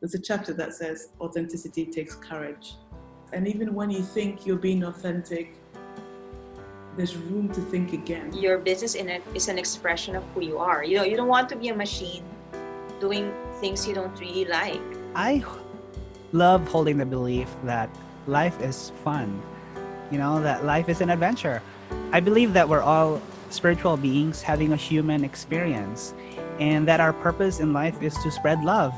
there's a chapter that says authenticity takes courage. And even when you think you're being authentic, there's room to think again. Your business in it is an expression of who you are. You know, you don't want to be a machine doing things you don't really like. I love holding the belief that life is fun. You know, that life is an adventure. I believe that we're all spiritual beings having a human experience and that our purpose in life is to spread love.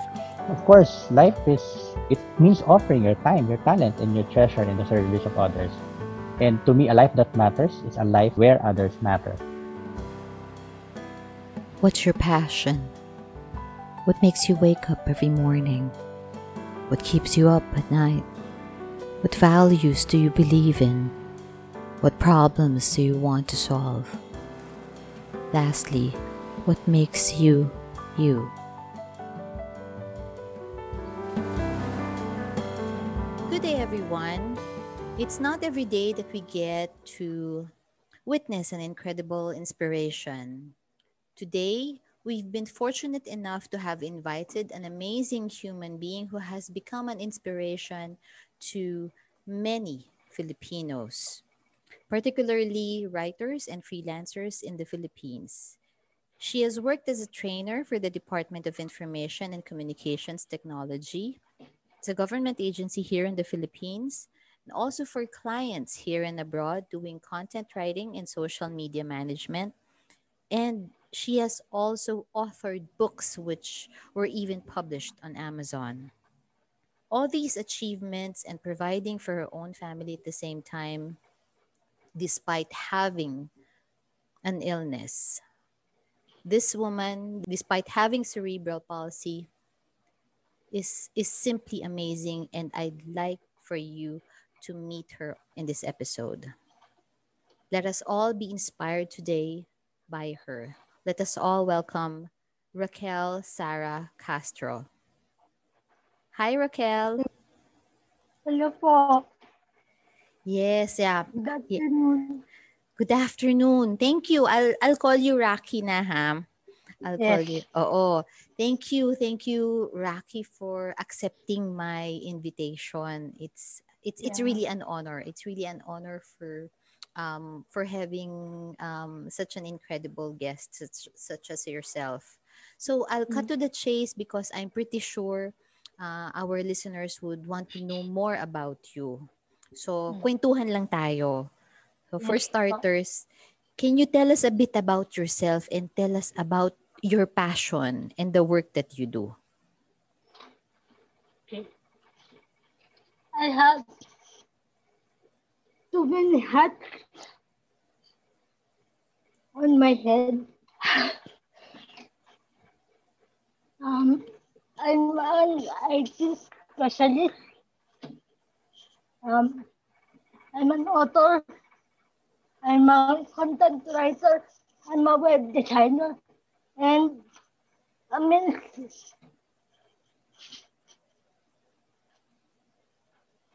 Of course, life is it means offering your time, your talent, and your treasure in the service of others. And to me, a life that matters is a life where others matter. What's your passion? What makes you wake up every morning? What keeps you up at night? What values do you believe in? What problems do you want to solve? Lastly, what makes you you? It's not every day that we get to witness an incredible inspiration. Today, we've been fortunate enough to have invited an amazing human being who has become an inspiration to many Filipinos, particularly writers and freelancers in the Philippines. She has worked as a trainer for the Department of Information and Communications Technology. It's a government agency here in the Philippines and also for clients here and abroad doing content writing and social media management. And she has also authored books which were even published on Amazon. All these achievements and providing for her own family at the same time, despite having an illness. This woman, despite having cerebral palsy, is, is simply amazing, and I'd like for you to meet her in this episode. Let us all be inspired today by her. Let us all welcome Raquel Sarah Castro. Hi, Raquel. Hello po. Yes, yeah. Good afternoon. Good afternoon. Thank you. I'll I'll call you Rocky na ha. I'll Yes. call you. Oo. Thank you. Thank you, Rocky, for accepting my invitation. It's it's it's really an honor. It's really an honor for um for having um such an incredible guest such, such as yourself. So I'll cut to the chase because I'm pretty sure uh, our listeners would want to know more about you. So, kwentuhan lang tayo. So, for starters, can you tell us a bit about yourself and tell us about your passion and the work that you do? I have too many hats on my head. um, I'm an IT specialist. Um, I'm an author. I'm a content writer. I'm a web designer. And a minister.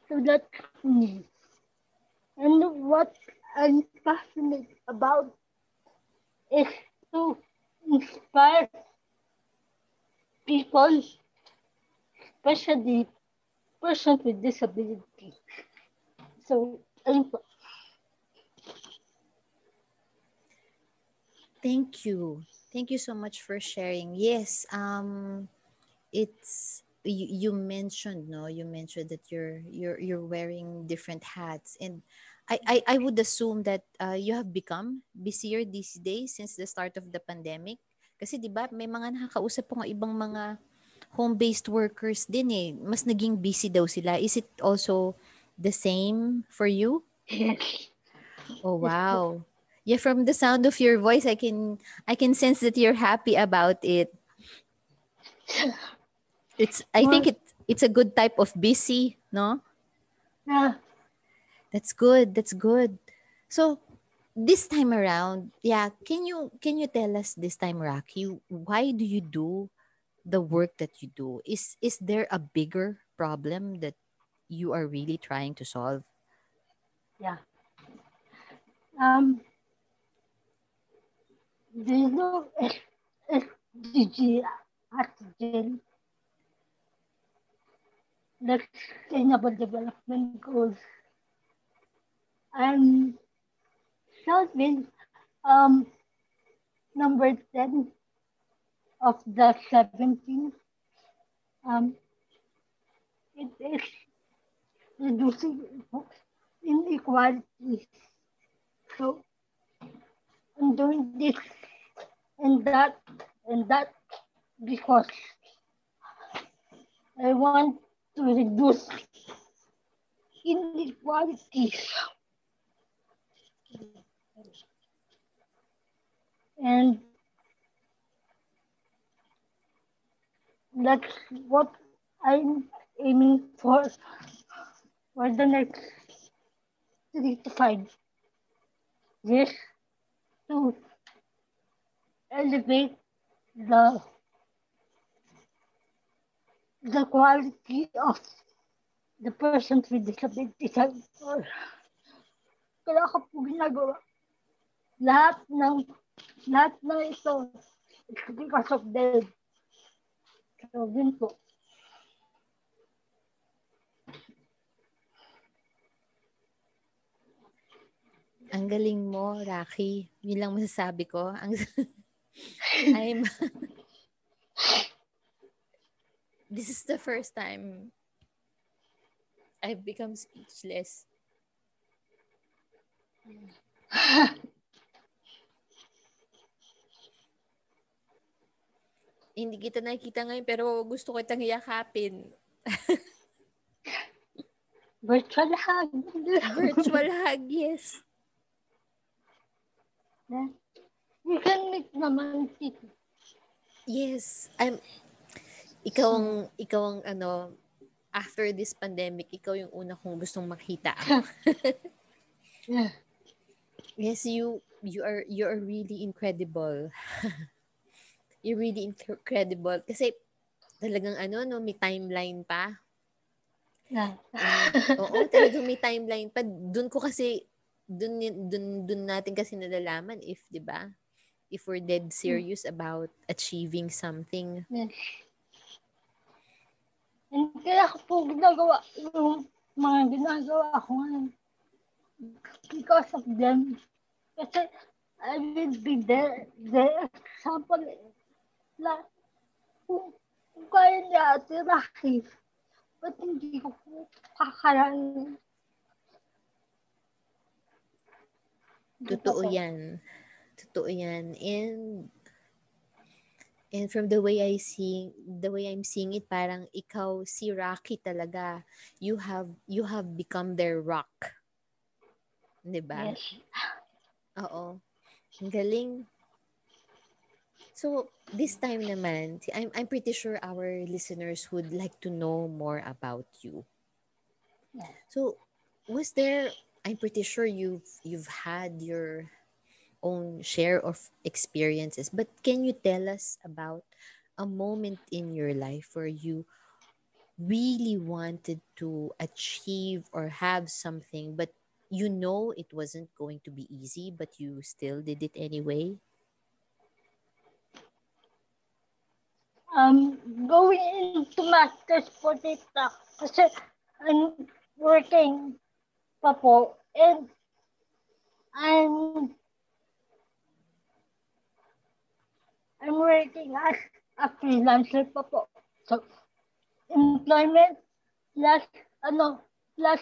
So that's me. And what I'm passionate about is to inspire people, especially persons with disability. So, ayun po. Thank you. Thank you so much for sharing. Yes, um it's you, you mentioned no you mentioned that you're you're you're wearing different hats and I, I, I would assume that uh, you have become busier these days since the start of the pandemic. Kasi 'di ba, may mga nakakausap po ng ibang mga home-based workers din eh. Mas naging busy daw sila. Is it also the same for you? Yes. Oh wow. Yeah, from the sound of your voice, I can I can sense that you're happy about it. It's I think it it's a good type of busy, no? Yeah. That's good. That's good. So this time around, yeah, can you can you tell us this time, Rocky, why do you do the work that you do? Is is there a bigger problem that you are really trying to solve? Yeah. Um, do you know S- SDG at? The Sustainable Development Goals. I'm solving um, number 10 of the 17. Um, it is reducing inequality. So I'm doing this and that and that because I want to reduce inequalities. And that's what I'm aiming for for the next three to five years to elevate the the quality of the persons with disabilities kaya ko po ginagawa lahat ng lahat ng ito because of them. So, yun po. Ang galing mo, Rocky. Yun lang masasabi ko. Ang I'm This is the first time I've become speechless. Hindi kita nakikita ngayon pero gusto ko itang yakapin. Virtual hug. Virtual hug, yes. You can meet naman. Yes. I'm ikaw ang ikaw ang ano after this pandemic, ikaw yung una kong gustong makita. Yeah. yes, you you are you are really incredible. You're really incredible kasi talagang ano no, may timeline pa. Yeah. Um, oo, talagang may timeline pa. Doon ko kasi doon doon doon natin kasi nalalaman if 'di ba? If we're dead serious about achieving something. Yes. Kaya ko po ginagawa yung mga ginagawa ko ngayon. Because of them. Kasi I will be there. The example na kung, kung kaya niya Ate Rocky, ba't hindi ko po kakaranin? Totoo yan. Totoo yan. And and from the way I see the way I'm seeing it parang ikaw si Rocky talaga. You have you have become their rock. 'Di ba? Yes. Oo. Ang galing. So, this time naman, I'm, I'm pretty sure our listeners would like to know more about you. Yeah. So, was there, I'm pretty sure you've, you've had your own share of experiences, but can you tell us about a moment in your life where you really wanted to achieve or have something, but you know it wasn't going to be easy, but you still did it anyway? um, going into master's for TikTok kasi I'm working pa po and I'm I'm working as a freelancer pa po. So, employment plus ano, plus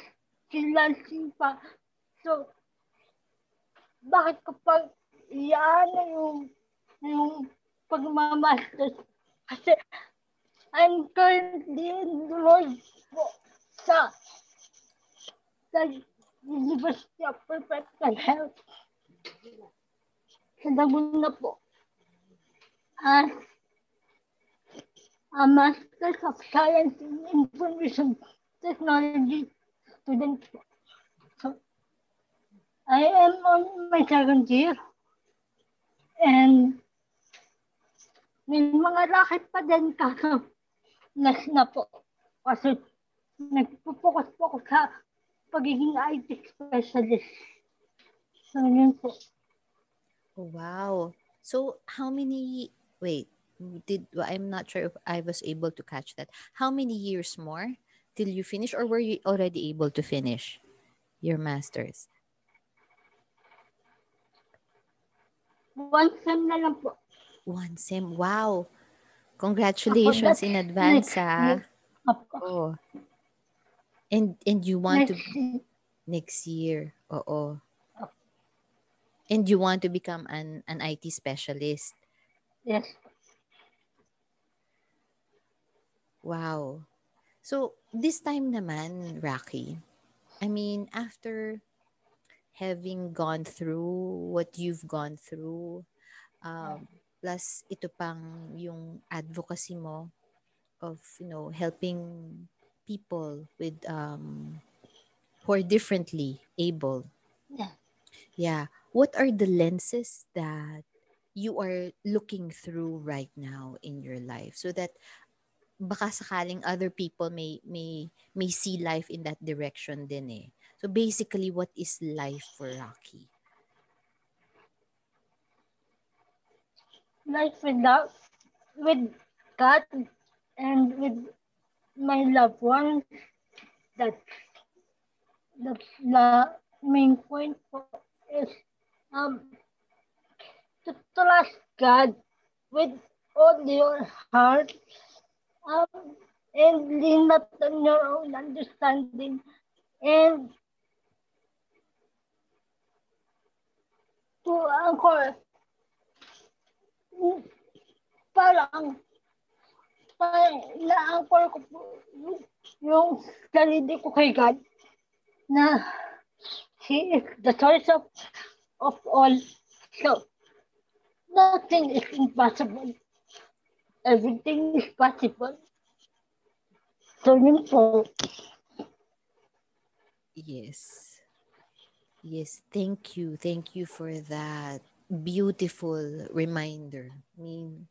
freelancing pa. So, bakit kapag iyan na yung yung pagmamasters kasi I'm currently enrolled po sa sa University of Perpetual Health sa Laguna po as a Master's of Science in Information Technology student. So, I am on my second year and may mga racket pa din kaso nas na po. Kasi nagpo-focus po ako sa pagiging IT specialist. So, yun po. Oh, wow. So, how many, wait, did, I'm not sure if I was able to catch that. How many years more till you finish or were you already able to finish your masters? One sem na lang po. One sem. Wow. Congratulations in advance, next, ah. next, Oh. And and you want to Next, next year. Oo. And you want to become an an IT specialist. Yes. Wow. So, this time naman, Rocky, I mean, after having gone through what you've gone through, um, plus ito pang yung advocacy mo of, you know, helping people with, um, who are differently able. Yeah. Yeah. What are the lenses that you are looking through right now in your life so that baka sakaling other people may may may see life in that direction din eh. So basically what is life for Rocky? Like without, with God and with my loved ones, that that's the main point po is um, to trust God with all your heart um, and lean not on your own understanding and to anchor parang parang na-anchor ko po yung sarili ko kay God na He is the source of, of all. So, nothing is impossible. Everything is possible. Yun po. Yes. Yes, thank you. Thank you for that beautiful reminder. I mean,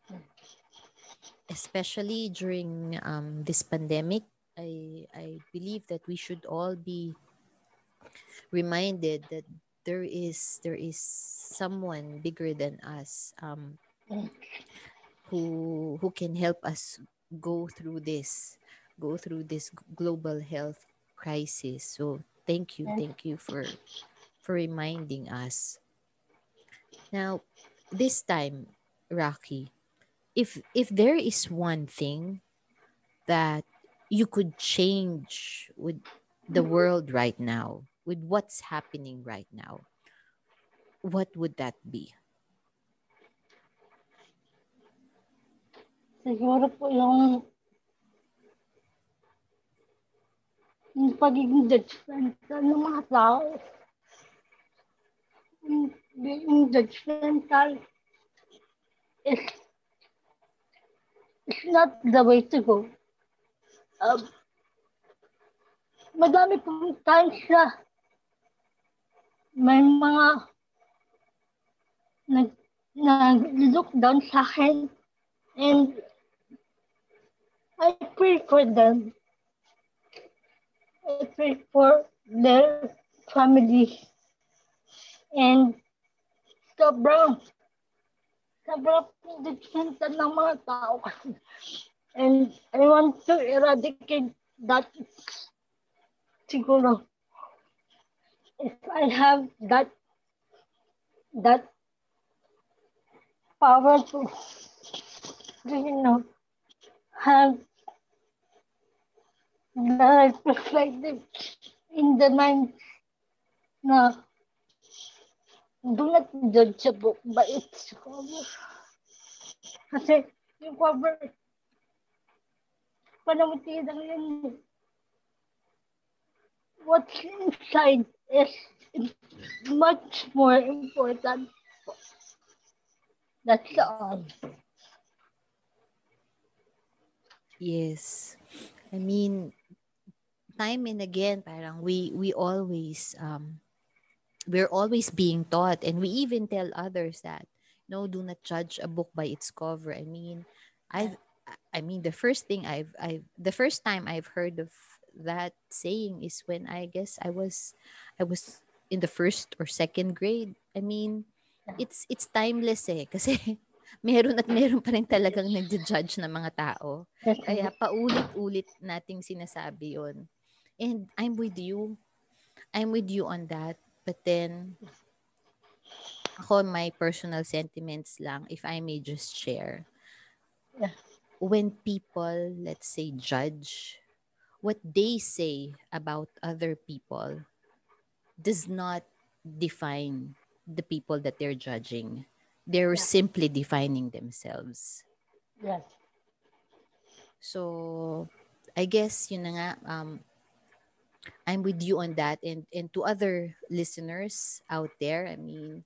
especially during um, this pandemic, I I believe that we should all be reminded that there is there is someone bigger than us um, mm. who who can help us go through this go through this global health crisis. So thank you, mm. thank you for for reminding us. Now, this time, Rocky, if if there is one thing that you could change with the mm. world right now, with what's happening right now, what would that be? Siguro po yung yung pagiging judgmental ng mga tao. Being judgmental is, is not the way to go. Um, madami pong times na may mga nag, nag-look down sa akin and I pray for them. I pray for their family. And sobrang, sobrang judgmental ng mga tao. And I want to eradicate that siguro. If I have that, that power to, to you know, have the perspective in the mind na do not judge a book by its cover. Kasi yung cover, panamuti lang yan. What's inside is much more important. That's all. Yes. I mean, time and again, parang we we always um we're always being taught and we even tell others that no, do not judge a book by its cover. I mean, I've I mean the first thing I've I've the first time I've heard of that saying is when I guess I was I was in the first or second grade. I mean, it's it's timeless eh kasi meron at meron pa rin talagang nagja-judge ng mga tao. Kaya paulit-ulit nating sinasabi yon. And I'm with you. I'm with you on that. But then, ako, my personal sentiments lang, if I may just share. Yeah. When people, let's say, judge, what they say about other people does not define the people that they're judging. They're Yeah. simply defining themselves. yes. So, I guess yun na nga, um, I'm with you on that. And, and to other listeners out there, I mean,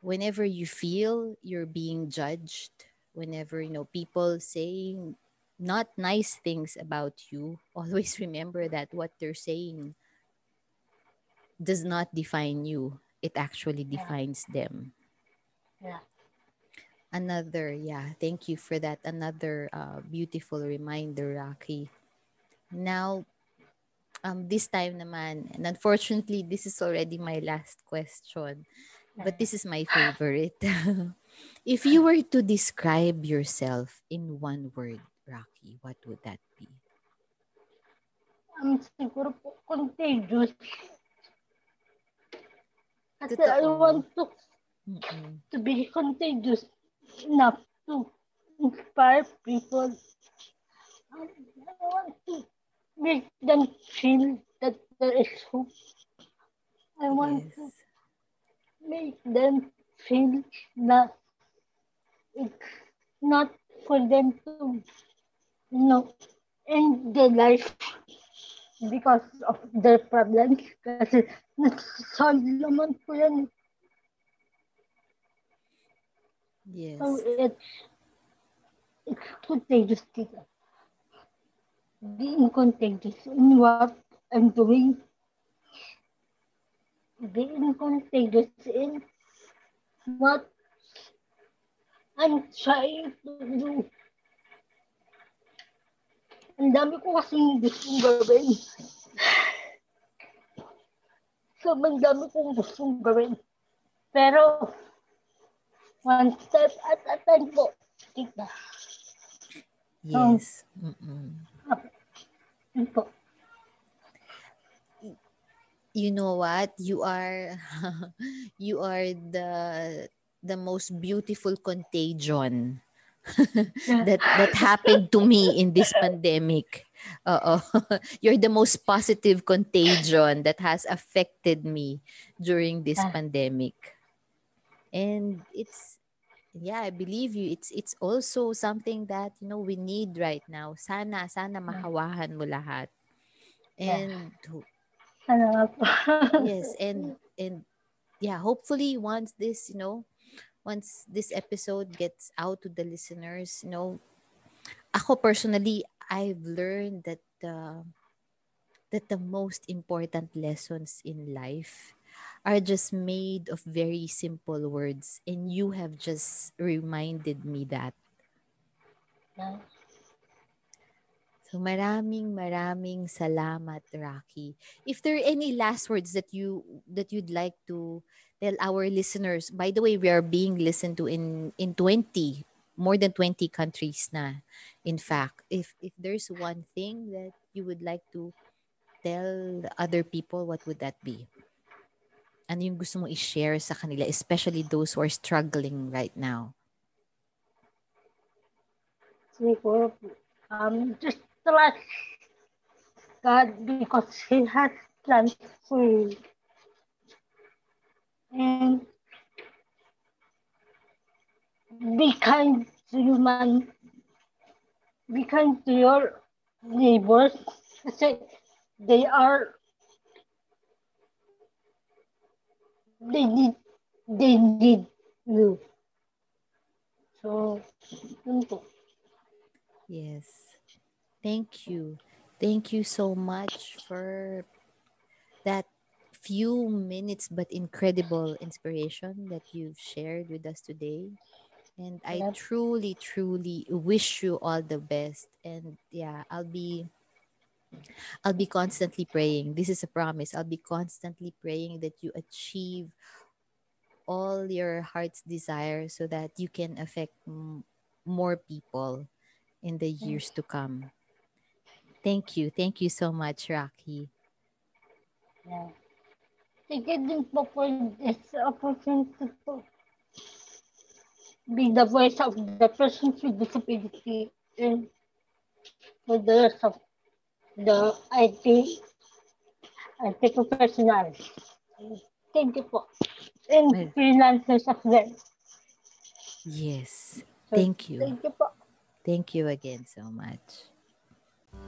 whenever you feel you're being judged, whenever, you know, people saying not nice things about you, always remember that what they're saying does not define you. It actually defines them. Yeah. another yeah thank you for that. Another uh, beautiful reminder rocky. Now um this time naman and unfortunately this is already my last question but this is my favorite. If you were to describe yourself in one word rocky what would that be Um, siguro po contagious. Kasi Totoo. I want to, Mm-mm. to be contagious enough to inspire people. Um, I want to make them feel that there is hope. I want to make them feel that it's not for them to, you in their life because of their problems. Kasi nag-solve naman po yan. yes So it's, it's contagious. Being contagious in what I'm doing. Being contagious in what I'm trying to do. Ang dami ko kasing gustong gawin. Sobrang dami kong gustong gawin. Pero, one step at a time po. Kita. yes Mm-mm. Yun po. you know what you are you are the the most beautiful contagion that that happened to me in this pandemic. Uh you're the most positive contagion that has affected me during this pandemic. And it's yeah i believe you. It's it's also something that you know we need right now. Sana sana mahawahan mo lahat. Yeah. and po. yes and and yeah hopefully once this you know once this episode gets out to the listeners you know ako personally i've learned that the that the most important lessons in life are just made of very simple words. And you have just reminded me that So maraming maraming salamat Rocky. If there are any last words that you that you'd like to tell our listeners. By the way, we are being listened to in in 20 more than 20 countries na. In fact, if if there's one thing that you would like to tell other people, what would that be? Ano yung gusto mong i-share sa kanila, especially those who are struggling right now? Siguro, um, just trust God because He has plans for you. And be kind to human. Be kind to your neighbors. They are they need they need you. So. Yes. Thank you. Thank you so much for that few minutes but incredible inspiration that you've shared with us today. And I Yep. truly, truly wish you all the best. And yeah, I'll be I'll be constantly praying. This is a promise. I'll be constantly praying that you achieve all your heart's desire so that you can affect m- more people in the years to come. Thank you. Thank you so much, Rocky. Yeah. Thank you din po for this opportunity to be the voice of the persons with disability and for the rest of the IT, IT professionals. Thank you po. And Well- freelancers as well. Yes. So, Thank you. Thank you po. Thank you again so much.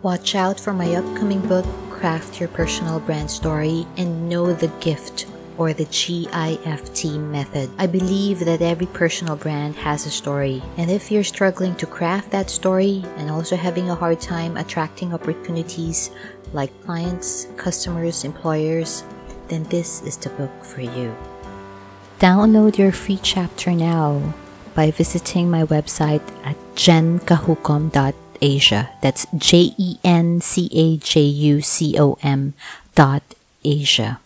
Watch out for my upcoming book, Craft Your Personal Brand Story and Know the Gift or the GIFT method. I believe that every personal brand has a story. And if you're struggling to craft that story and also having a hard time attracting opportunities like clients, customers, employers, then this is the book for you. Download your free chapter now by visiting my website at jencajucom.asia. That's J E N C A J U C O M dot Asia.